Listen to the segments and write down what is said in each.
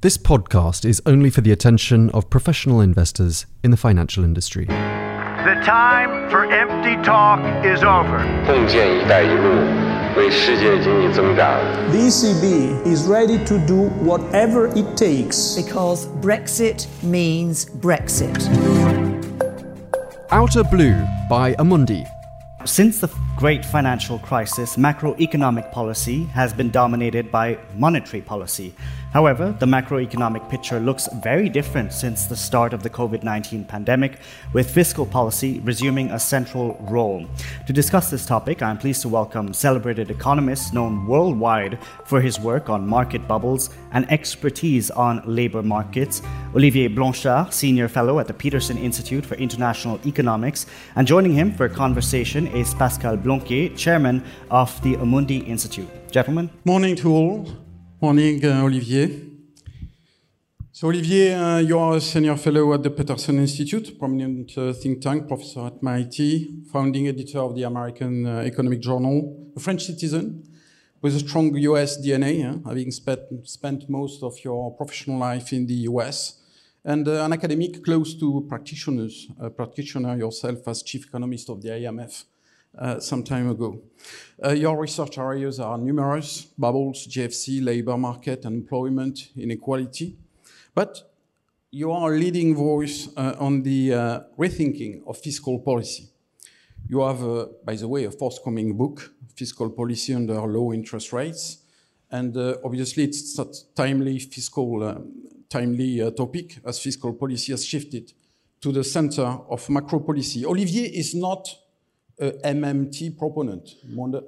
This podcast is only for the attention of professional investors in the financial industry. The time for empty talk is over. ECB is ready to do whatever it takes. Because Brexit means Brexit. Outer Blue by Amundi. Since the great financial crisis, macroeconomic policy has been dominated by monetary policy. However, the macroeconomic picture looks very different since the start of the COVID 19 pandemic, with fiscal policy resuming a central role. To discuss this topic, I'm pleased to welcome celebrated economist known worldwide for his work on market bubbles and expertise on labor markets, Olivier Blanchard, Senior Fellow at the Peterson Institute for International Economics, and joining him for a conversation is Pascal Blanqué, Chairman of the Amundi Institute. Gentlemen. Morning to all. Morning, uh, Olivier. So, Olivier, uh, you are a senior fellow at the Peterson Institute, prominent uh, think tank, professor at MIT, founding editor of the American uh, Economic Journal, a French citizen with a strong US DNA, having spent, spent most of your professional life in the US, and uh, an academic close to practitioners, a practitioner yourself as chief economist of the IMF uh, some time ago. Uh, your research areas are numerous bubbles, GFC, labor market, employment, inequality. But you are a leading voice uh, on the uh, rethinking of fiscal policy. You have, uh, by the way, a forthcoming book, Fiscal Policy Under Low Interest Rates. And uh, obviously, it's a timely fiscal, timely topic as fiscal policy has shifted to the center of macro policy. Olivier is not a MMT proponent,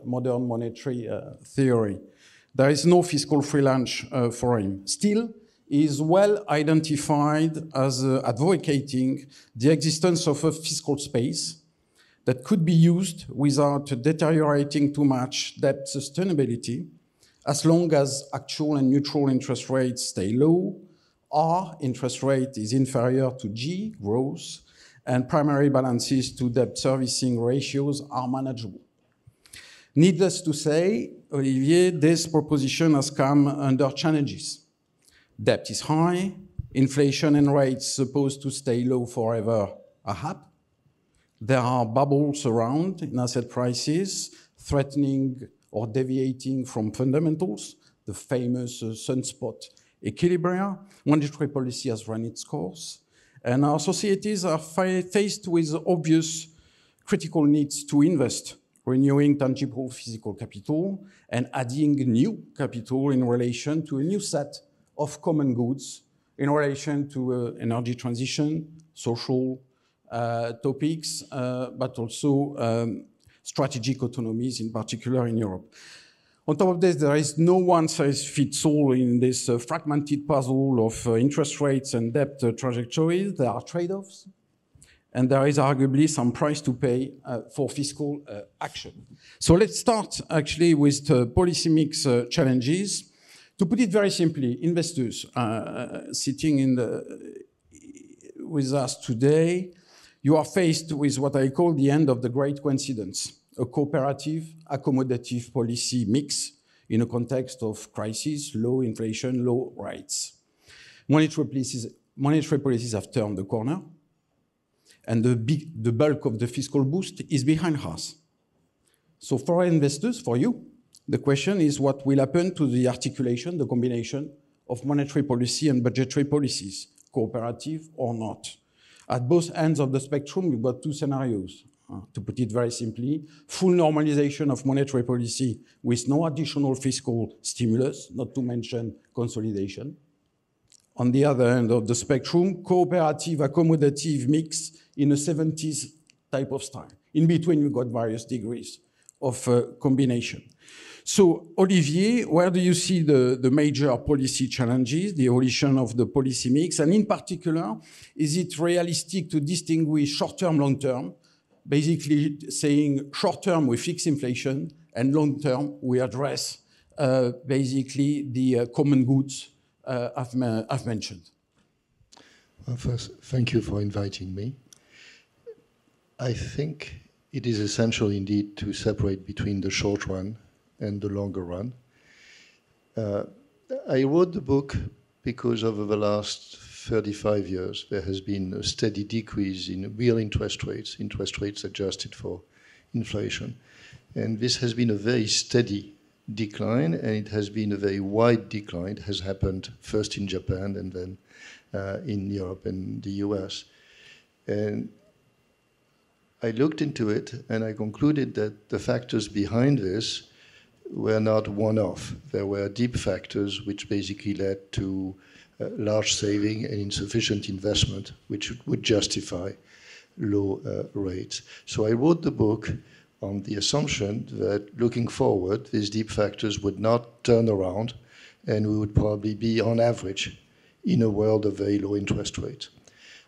modern monetary uh, theory. There is no fiscal free lunch uh, for him. Still, he is well identified as uh, advocating the existence of a fiscal space that could be used without deteriorating too much debt sustainability, as long as actual and neutral interest rates stay low, R interest rate is inferior to G growth, and primary balances to debt servicing ratios are manageable. Needless to say, Olivier, this proposition has come under challenges. Debt is high, inflation and rates supposed to stay low forever are hap. There are bubbles around in asset prices, threatening or deviating from fundamentals, the famous uh, sunspot equilibria. Monetary policy has run its course. And our societies are faced with obvious critical needs to invest, renewing tangible physical capital and adding new capital in relation to a new set of common goods in relation to uh, energy transition, social uh, topics, uh, but also um, strategic autonomies, in particular in Europe. On top of this, there is no one size fits all in this uh, fragmented puzzle of uh, interest rates and debt uh, trajectories. There are trade offs, and there is arguably some price to pay uh, for fiscal uh, action. So let's start actually with the policy mix uh, challenges. To put it very simply, investors sitting in the, with us today, you are faced with what I call the end of the great coincidence a cooperative, accommodative policy mix in a context of crisis, low inflation, low rates. Monetary policies, monetary policies have turned the corner, and the, big, the bulk of the fiscal boost is behind us. So for investors, for you, the question is what will happen to the articulation, the combination of monetary policy and budgetary policies, cooperative or not. At both ends of the spectrum, you've got two scenarios to put it very simply, full normalization of monetary policy with no additional fiscal stimulus, not to mention consolidation. On the other end of the spectrum, cooperative, accommodative mix in a 70s type of style. In between, you got various degrees of uh, combination. So, Olivier, where do you see the, the major policy challenges, the evolution of the policy mix? And in particular, is it realistic to distinguish short term, long term? Basically saying short term we fix inflation and long term we address uh, basically the uh, common goods uh, I've, I've, mentioned. Well, first, thank you for inviting me. I think it is essential indeed to separate between the short run and the longer run. Uh, I wrote the book because over the last 35 years, there has been a steady decrease in real interest rates, interest rates adjusted for inflation. And this has been a very steady decline, and it has been a very wide decline. It has happened first in Japan and then uh, in Europe and the US. And I looked into it and I concluded that the factors behind this were not one off. There were deep factors which basically led to large saving and insufficient investment, which would justify low uh, rates. So I wrote the book on the assumption that looking forward, these deep factors would not turn around and we would probably be on average in a world of very low interest rates.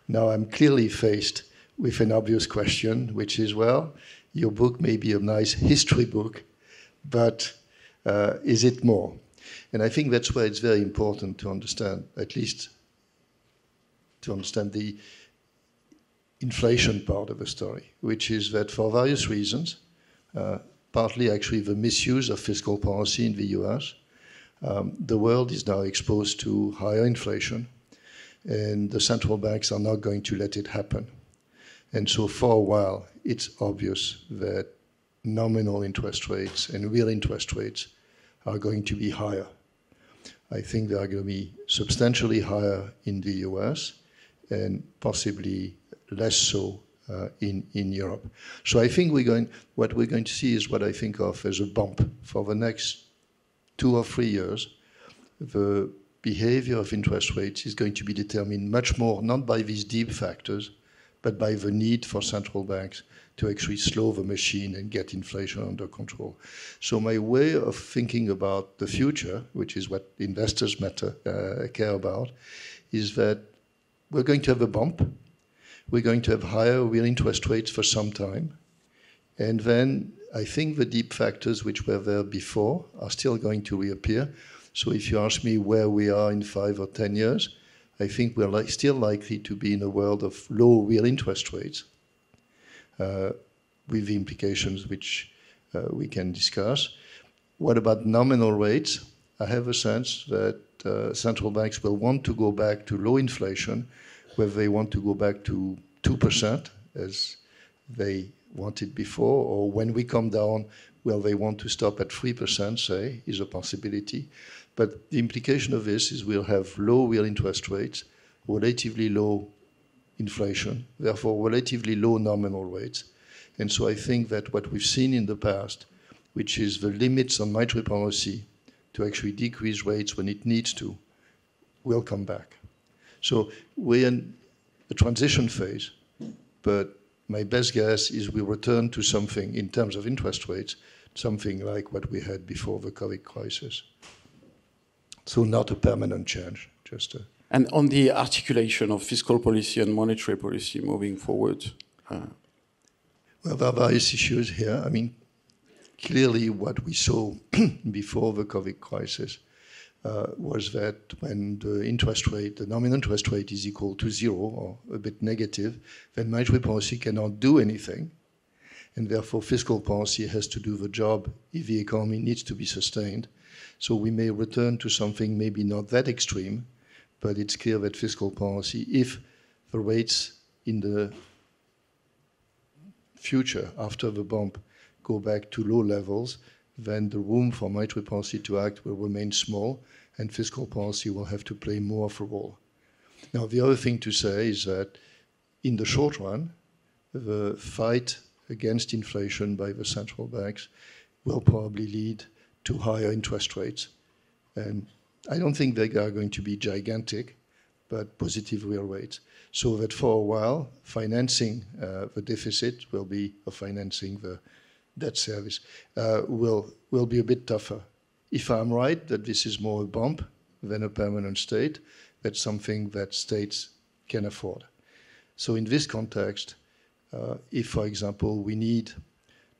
Now I'm clearly faced with an obvious question, which is well, your book may be a nice history book, but uh, is it more? And I think that's where it's very important to understand, at least to understand the inflation part of the story, which is that for various reasons, uh, partly actually the misuse of fiscal policy in the US, um, the world is now exposed to higher inflation, and the central banks are not going to let it happen. And so for a while, it's obvious that nominal interest rates and real interest rates are going to be higher. I think they are going to be substantially higher in the US and possibly less so uh, in, Europe. So I think what we're going to see is what I think of as a bump for the next two or three years. The behavior of interest rates is going to be determined much more not by these deep factors, but by the need for central banks to actually slow the machine and get inflation under control. So my way of thinking about the future, which is what investors matter uh, care about, is that we're going to have a bump. We're going to have higher real interest rates for some time. And then I think the deep factors which were there before are still going to reappear. So if you ask me where we are in five or 10 years, I think we're like still likely to be in a world of low real interest rates uh, with the implications which uh, we can discuss. What about nominal rates? I have a sense that uh, central banks will want to go back to low inflation, whether they want to go back to 2% as they wanted before, or when we come down, will they want to stop at 3%, say, is a possibility. But the implication of this is we'll have low real interest rates, relatively low inflation, therefore relatively low nominal rates. And so I think that what we've seen in the past, which is the limits on monetary policy to actually decrease rates when it needs to, will come back. So we're in a transition phase, but my best guess is we return to something in terms of interest rates, something like what we had before the COVID crisis. So not a permanent change, just a and on the articulation of fiscal policy and monetary policy moving forward? Uh, well, there are various issues here. I mean, clearly what we saw before the COVID crisis uh, was that when the interest rate, the nominal interest rate is equal to zero or a bit negative, then monetary policy cannot do anything. And therefore, fiscal policy has to do the job if the economy needs to be sustained. So we may return to something maybe not that extreme, but it's clear that fiscal policy, if the rates in the future after the bump go back to low levels, then the room for monetary policy to act will remain small and fiscal policy will have to play more of a role. Now, the other thing to say is that in the short run, the fight against inflation by the central banks will probably lead to higher interest rates. And I don't think they are going to be gigantic, but positive real rates. So that for a while, financing uh, the deficit will be, or financing the debt service, uh, will, will be a bit tougher. If I'm right that this is more a bump than a permanent state, that's something that states can afford. So in this context, uh, if, for example, we need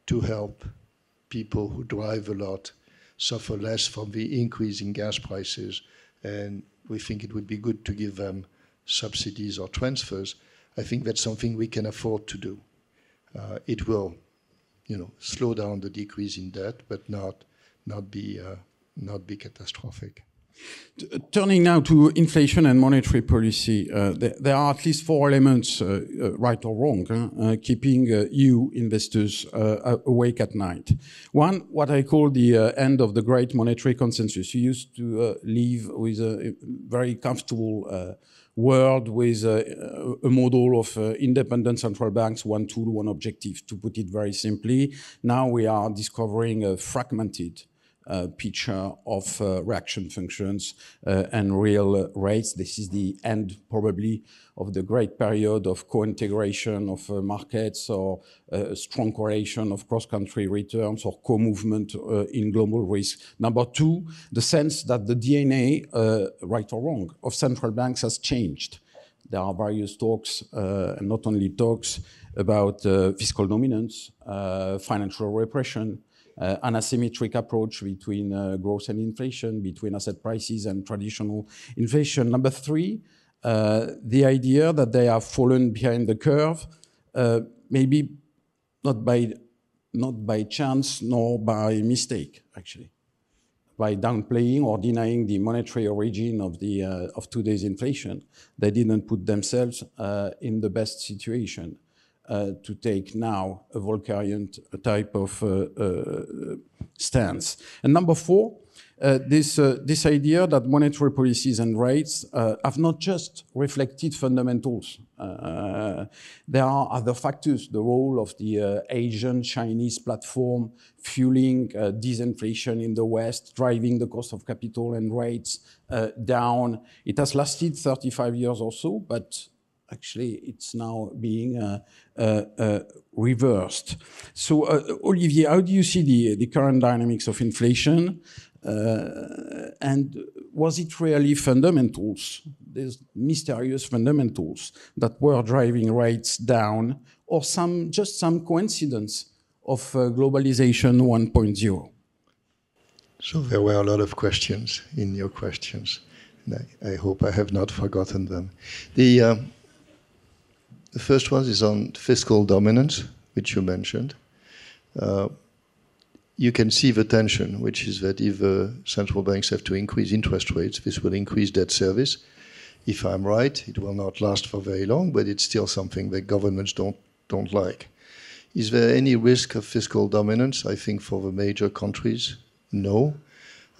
to help people who drive a lot suffer less from the increase in gas prices, and we think it would be good to give them subsidies or transfers, I think that's something we can afford to do. Uh, it will, you know, slow down the decrease in debt, but not not be uh, not be catastrophic. Turning now to inflation and monetary policy, uh, there, there, are at least four elements, uh, uh, right or wrong, uh, keeping you investors awake at night. One, what I call the end of the great monetary consensus. You used to live with a very comfortable world with a, a model of uh, independent central banks, one tool, one objective, to put it very simply. Now we are discovering a fragmented uh, picture of uh, reaction functions uh, and real rates. This is the end, probably, of the great period of co-integration of uh, markets or uh, strong correlation of cross-country returns or co-movement uh, in global risk. Number two, the sense that the DNA, right or wrong, of central banks has changed. There are various talks, and not only talks, about fiscal dominance, financial repression, an asymmetric approach between uh, growth and inflation, between asset prices and traditional inflation. Number three, uh, the idea that they have fallen behind the curve, uh, maybe not by, not by chance nor by mistake, actually, by downplaying or denying the monetary origin of, the, uh, of today's inflation. They didn't put themselves uh, in the best situation. Uh, to take now a Volckerian type of uh, uh, stance. And number four, uh, this, uh, this idea that monetary policies and rates uh, have not just reflected fundamentals. there are other factors, the role of the Asian Chinese platform fueling disinflation in the West, driving the cost of capital and rates down. It has lasted 35 years or so, but actually it's now being uh, uh, uh, reversed. So, Olivier, how do you see the, the current dynamics of inflation? and was it really fundamentals, these mysterious fundamentals that were driving rates down, or some just some coincidence of globalization 1.0? So there were a lot of questions in your questions. I, I, hope I have not forgotten them. The, um, the first one is on fiscal dominance, which you mentioned. Uh, you can see the tension, which is that if uh, central banks have to increase interest rates, this will increase debt service. If I'm right, it will not last for very long, but it's still something that governments don't don't like. Is there any risk of fiscal dominance? I think for the major countries, no.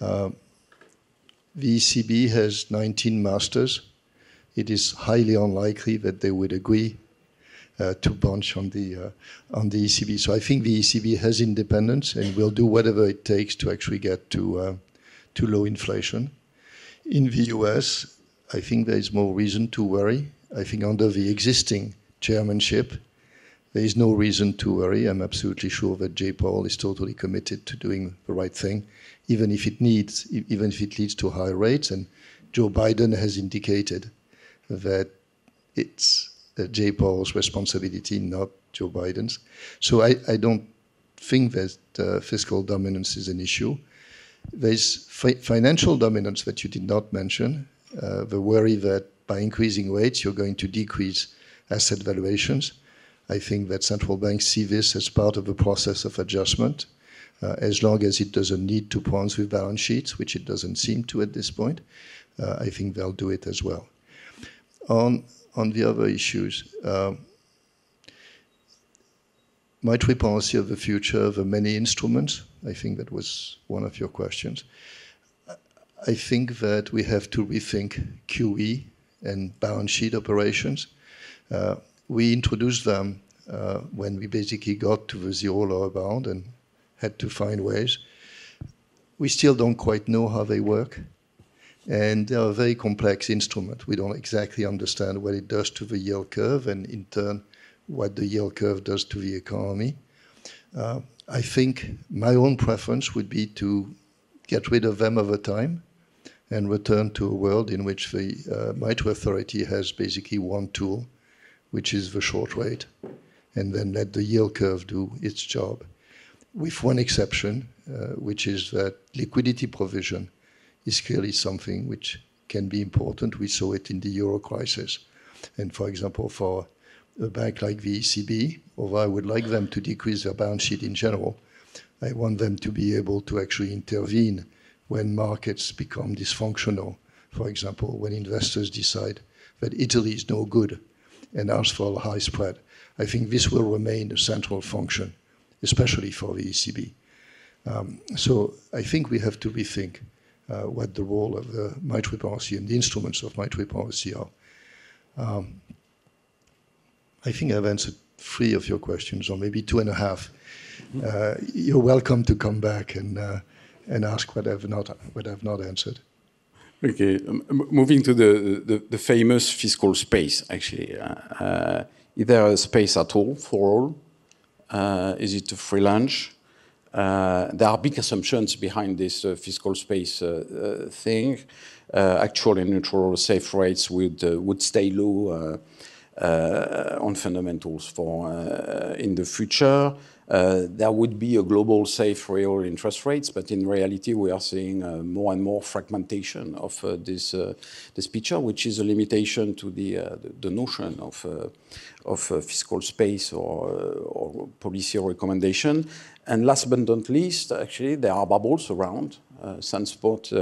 Uh, the ECB has 19 masters. It is highly unlikely that they would agree to bunch on the uh, on the ECB. So I think the ECB has independence and will do whatever it takes to actually get to uh, to low inflation. In the US, I think there is more reason to worry. I think under the existing chairmanship, there is no reason to worry. I'm absolutely sure that Jay Powell is totally committed to doing the right thing, even if it needs, even if it leads to higher rates. And Joe Biden has indicated that it's uh, Jay Powell's responsibility, not Joe Biden's. So I, I don't think that uh, fiscal dominance is an issue. There's fi- financial dominance that you did not mention, uh, the worry that by increasing rates you're going to decrease asset valuations. I think that central banks see this as part of a process of adjustment. Uh, as long as it doesn't need to pounce with balance sheets, which it doesn't seem to at this point, uh, I think they'll do it as well. On on the other issues. Um, monetary policy of the future, the many instruments, I think that was one of your questions. I think that we have to rethink QE and balance sheet operations. Uh, we introduced them uh, when we basically got to the zero lower bound and had to find ways. We still don't quite know how they work. And they are a very complex instrument. We don't exactly understand what it does to the yield curve and, in turn, what the yield curve does to the economy. Uh, I think my own preference would be to get rid of them over time and return to a world in which the uh, authority has basically one tool, which is the short rate, and then let the yield curve do its job. With one exception, uh, which is that liquidity provision is clearly something which can be important. We saw it in the euro crisis. And for example, for a bank like the ECB, although I would like them to decrease their balance sheet in general, I want them to be able to actually intervene when markets become dysfunctional. For example, when investors decide that Italy is no good and ask for a high spread. I think this will remain a central function, especially for the ECB. Um, so I think we have to rethink what the role of the monetary policy and the instruments of monetary policy are. Um, I think I've answered three of your questions, or maybe two and a half. Uh, you're welcome to come back and uh, and ask what I've not what I've not answered. Okay, um, moving to the, the, the famous fiscal space. Actually, uh, uh, is there a space at all for all? Uh, is it a free lunch? Uh, there are big assumptions behind this uh, fiscal space uh, thing. actual and neutral safe rates would would stay low on fundamentals for in the future. Uh, there would be a global safe real interest rates, but in reality, we are seeing uh, more and more fragmentation of uh, this this picture, which is a limitation to the the, notion of of fiscal space or, or policy recommendation. And last but not least, actually, there are bubbles around. Uh, sunspot, uh,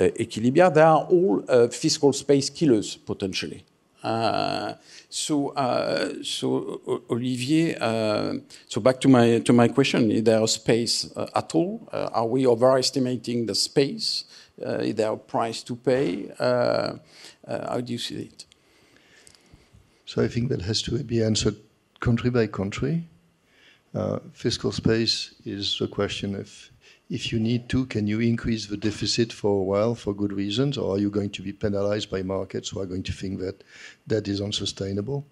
uh, equilibria, they are all fiscal space killers potentially. Uh, so, uh, so Olivier, uh, so back to my to my question: Is there a space at all? are we overestimating the space? is there a price to pay? how do you see it? So I think that has to be answered country by country. Uh, fiscal space is a question of if you need to, can you increase the deficit for a while for good reasons, or are you going to be penalized by markets who are going to think that that is unsustainable?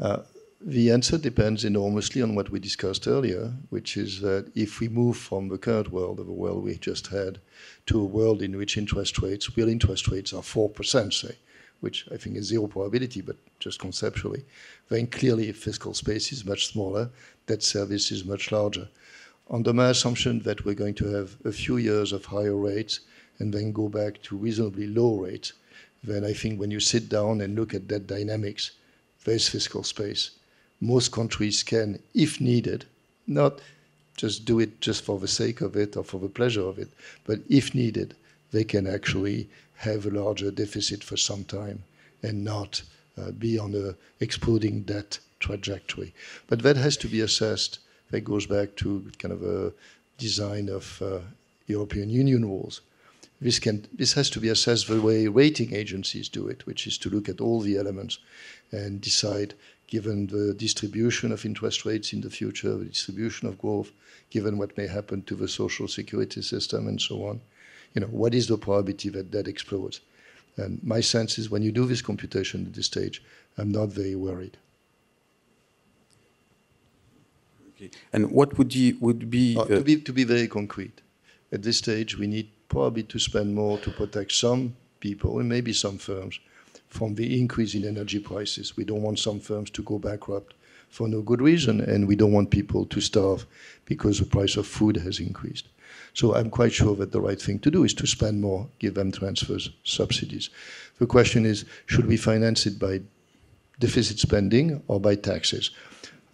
Uh, the answer depends enormously on what we discussed earlier, which is that if we move from the current world of a world we just had to a world in which interest rates, real interest rates are 4%, say, which I think is zero probability, but just conceptually, then clearly fiscal space is much smaller, debt service is much larger under my assumption that we're going to have a few years of higher rates and then go back to reasonably low rates, then I think when you sit down and look at that dynamics, there's fiscal space. Most countries can, if needed, not just do it just for the sake of it or for the pleasure of it, but if needed, they can actually have a larger deficit for some time and not uh, be on a exploding debt trajectory. But that has to be assessed that goes back to kind of a design of uh, European Union rules. This, can, this has to be assessed the way rating agencies do it, which is to look at all the elements and decide, given the distribution of interest rates in the future, the distribution of growth, given what may happen to the social security system and so on, you know, what is the probability that that explodes? And my sense is when you do this computation at this stage, I'm not very worried. Okay. And what would you would be, uh, to be to be very concrete? At this stage, we need probably to spend more to protect some people and maybe some firms from the increase in energy prices. We don't want some firms to go bankrupt for no good reason, and we don't want people to starve because the price of food has increased. So I'm quite sure that the right thing to do is to spend more, give them transfers, subsidies. The question is, should we finance it by deficit spending or by taxes?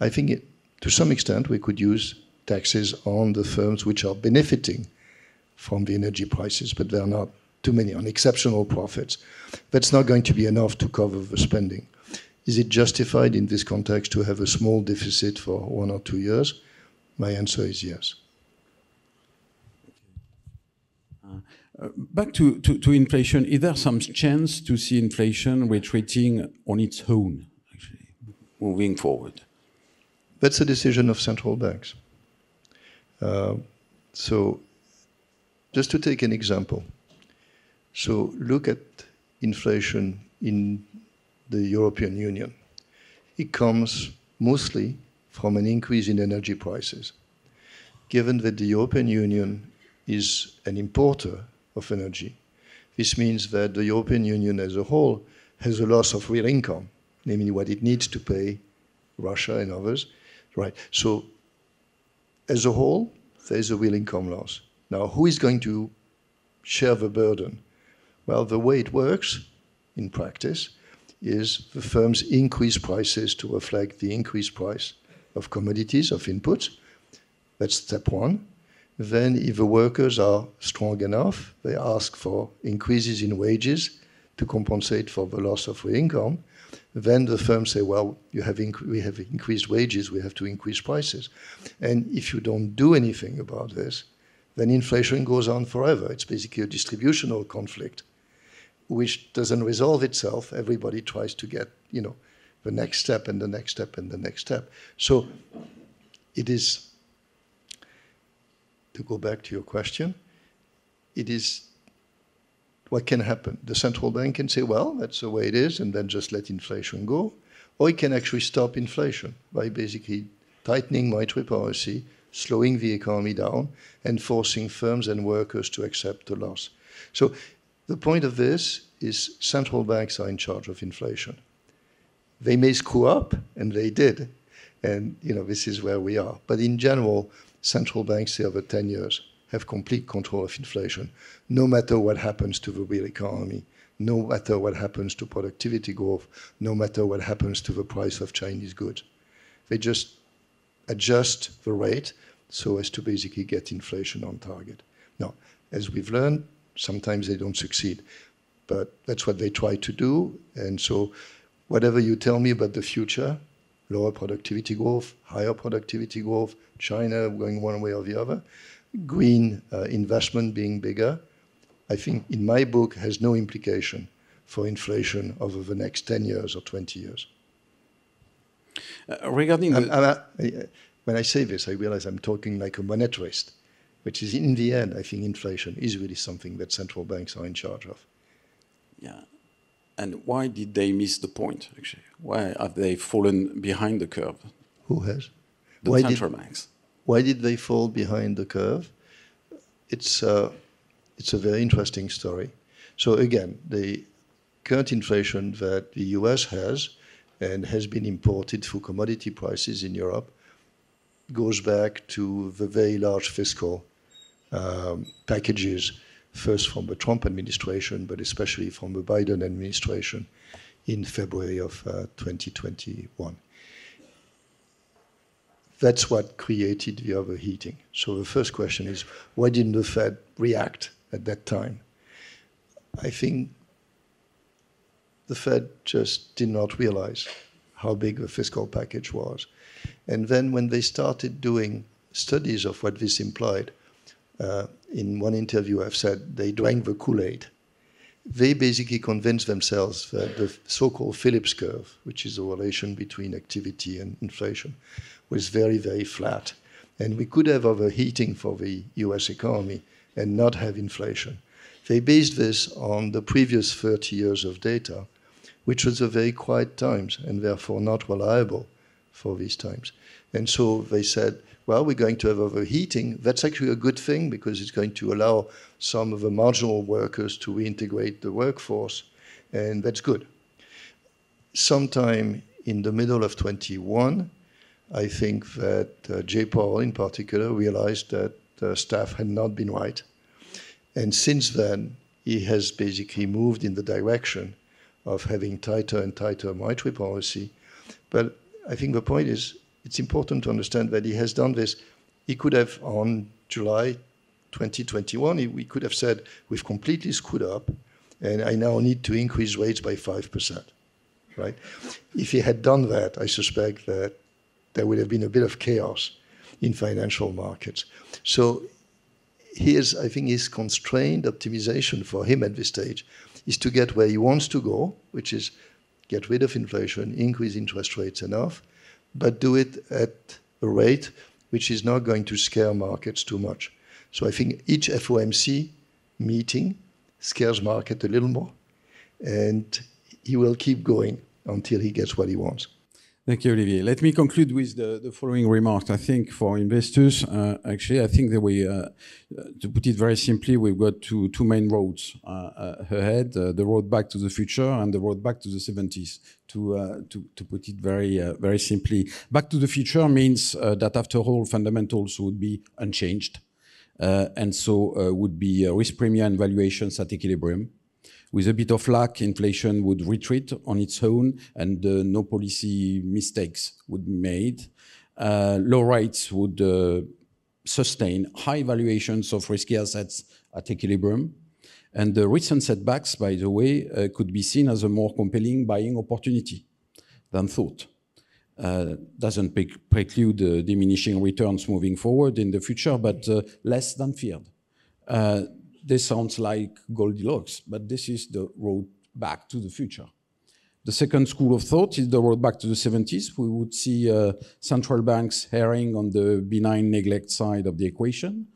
I think it, to some extent, we could use taxes on the firms which are benefiting from the energy prices, but there are not too many on exceptional profits. That's not going to be enough to cover the spending. Is it justified in this context to have a small deficit for one or two years? My answer is yes. Uh, back to, to, to, inflation, is there some chance to see inflation retreating on its own, actually, moving forward? That's a decision of central banks. Uh, so, just to take an example. So, look at inflation in the European Union. It comes mostly from an increase in energy prices. Given that the European Union is an importer of energy, this means that the European Union as a whole has a loss of real income, namely what it needs to pay Russia and others, Right. So as a whole, there's a real income loss. Now, who is going to share the burden? Well, the way it works in practice is the firms increase prices to reflect the increased price of commodities, of inputs. That's step one. Then, if the workers are strong enough, they ask for increases in wages to compensate for the loss of income. Then the firms say, well, have we have increased wages, we have to increase prices. And if you don't do anything about this, then inflation goes on forever. It's basically a distributional conflict, which doesn't resolve itself. Everybody tries to get, you know, the next step and the next step and the next step. So it is, to go back to your question, it is what can happen. The central bank can say, well, that's the way it is, and then just let inflation go. Or it can actually stop inflation by basically tightening monetary policy, slowing the economy down, and forcing firms and workers to accept the loss. So the point of this is central banks are in charge of inflation. They may screw up, and they did. And you know, this is where we are. But in general, central banks say over 10 years have complete control of inflation, no matter what happens to the real economy, no matter what happens to productivity growth, no matter what happens to the price of Chinese goods. They just adjust the rate so as to basically get inflation on target. Now, as we've learned, sometimes they don't succeed, but that's what they try to do. And so, whatever you tell me about the future, lower productivity growth, higher productivity growth, China going one way or the other, green uh, investment being bigger, I think in my book has no implication for inflation over the next 10 years or 20 years. Uh, regarding I'm, I'm a, when I say this, I realize I'm talking like a monetarist, which is in the end, I think inflation is really something that central banks are in charge of. Yeah. And why did they miss the point, actually? Why have they fallen behind the curve? Who has? The why central did, banks. Why did they fall behind the curve? It's, uh, it's a very interesting story. So, again, the current inflation that the US has and has been imported through commodity prices in Europe goes back to the very large fiscal um, packages first from the Trump administration, but especially from the Biden administration in February of uh, 2021. That's what created the overheating. So the first question is why didn't the Fed react at that time? I think the Fed just did not realize how big the fiscal package was. And then when they started doing studies of what this implied, uh, in one interview, I've said they drank the Kool Aid. They basically convinced themselves that the so called Phillips curve, which is a relation between activity and inflation, was very, very flat. And we could have overheating for the US economy and not have inflation. They based this on the previous 30 years of data, which was a very quiet times and therefore not reliable for these times. And so they said well, we're going to have overheating. That's actually a good thing because it's going to allow some of the marginal workers to reintegrate the workforce, and that's good. Sometime in the middle of 21, I think that uh, Powell in particular realized that the staff had not been right. And since then, he has basically moved in the direction of having tighter and tighter monetary policy. But I think the point is it's important to understand that he has done this. He could have, on July 2021, he, we could have said, we've completely screwed up, and I now need to increase rates by 5%. Right? If he had done that, I suspect that there would have been a bit of chaos in financial markets. So here's, I think, his constrained optimization for him at this stage is to get where he wants to go, which is get rid of inflation, increase interest rates enough, but do it at a rate which is not going to scare markets too much. So I think each FOMC meeting scares market a little more, and he will keep going until he gets what he wants. Thank you, Olivier. Let me conclude with the, the following remarks. I think for investors, uh, actually, I think that we, uh, to put it very simply, we've got two, two main roads uh, uh ahead, uh, the road back to the future and the road back to the 70s, to, uh, to, to put it very, very simply. Back to the future means that after all, fundamentals would be unchanged. and so would be risk premium and valuations at equilibrium with a bit of luck, inflation would retreat on its own and uh, no policy mistakes would be made. Uh, low rates would uh, sustain high valuations of risky assets at equilibrium. And the recent setbacks, by the way, uh, could be seen as a more compelling buying opportunity than thought. Uh, doesn't pre preclude uh, diminishing returns moving forward in the future, but uh, less than feared. This sounds like Goldilocks, but this is the road back to the future. The second school of thought is the road back to the 70s. We would see uh, central banks erring on the benign neglect side of the equation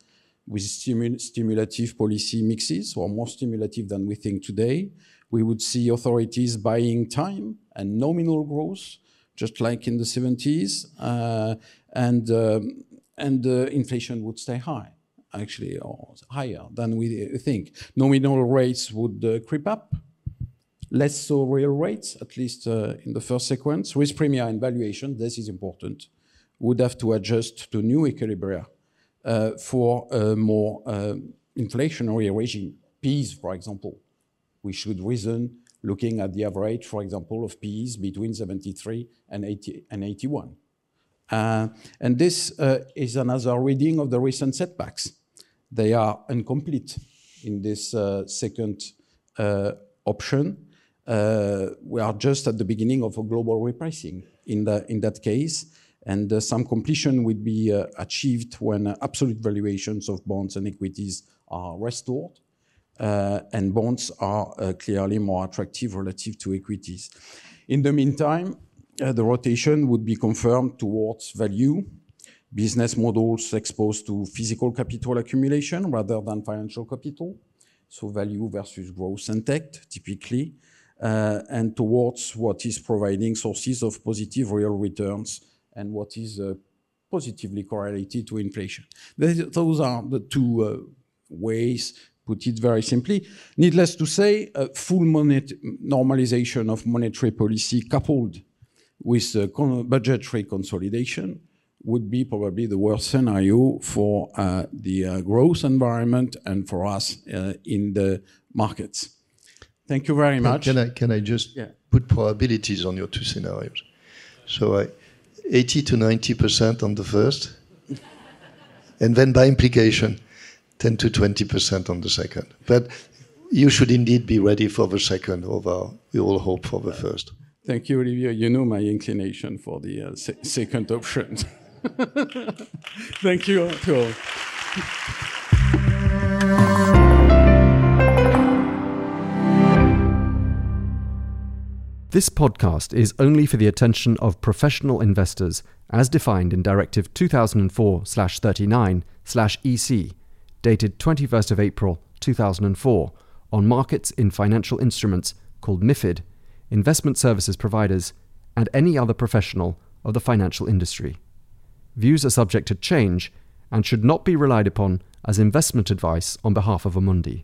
with stimul stimulative policy mixes, or more stimulative than we think today. We would see authorities buying time and nominal growth just like in the 70s, uh, and um, and uh, inflation would stay high, actually, or higher than we think. Nominal rates would uh, creep up, less so real rates, at least uh, in the first sequence. Risk premia and valuation, this is important, would have to adjust to new equilibria uh, for a more uh, inflationary regime. P's, for example, we should reason looking at the average, for example, of PEs between 73 and, 80, and 81. Uh, and this uh, is another reading of the recent setbacks. They are incomplete in this uh, second uh, option. Uh, we are just at the beginning of a global repricing in, that case, and some completion will be achieved when absolute valuations of bonds and equities are restored and bonds are clearly more attractive relative to equities. In the meantime, the rotation would be confirmed towards value, business models exposed to physical capital accumulation rather than financial capital, so value versus growth and tech, typically, uh, and towards what is providing sources of positive real returns and what is uh, positively correlated to inflation. Those are the two uh, ways put it very simply. Needless to say, a full normalization of monetary policy coupled with con budgetary consolidation would be probably the worst scenario for uh, the uh, growth environment and for us uh, in the markets. Thank you very much. Can I, can I just yeah. put probabilities on your two scenarios? So I, 80 to 90% on the first, and then by implication, 10 to 20% on the second. But you should indeed be ready for the second, although we all hope for the first. Thank you, Olivier. You know my inclination for the uh, se second option. Thank you to all. This podcast is only for the attention of professional investors as defined in Directive 2004 39 EC dated 21st of April 2004 on markets in financial instruments called MIFID, investment services providers, and any other professional of the financial industry. Views are subject to change and should not be relied upon as investment advice on behalf of a Amundi.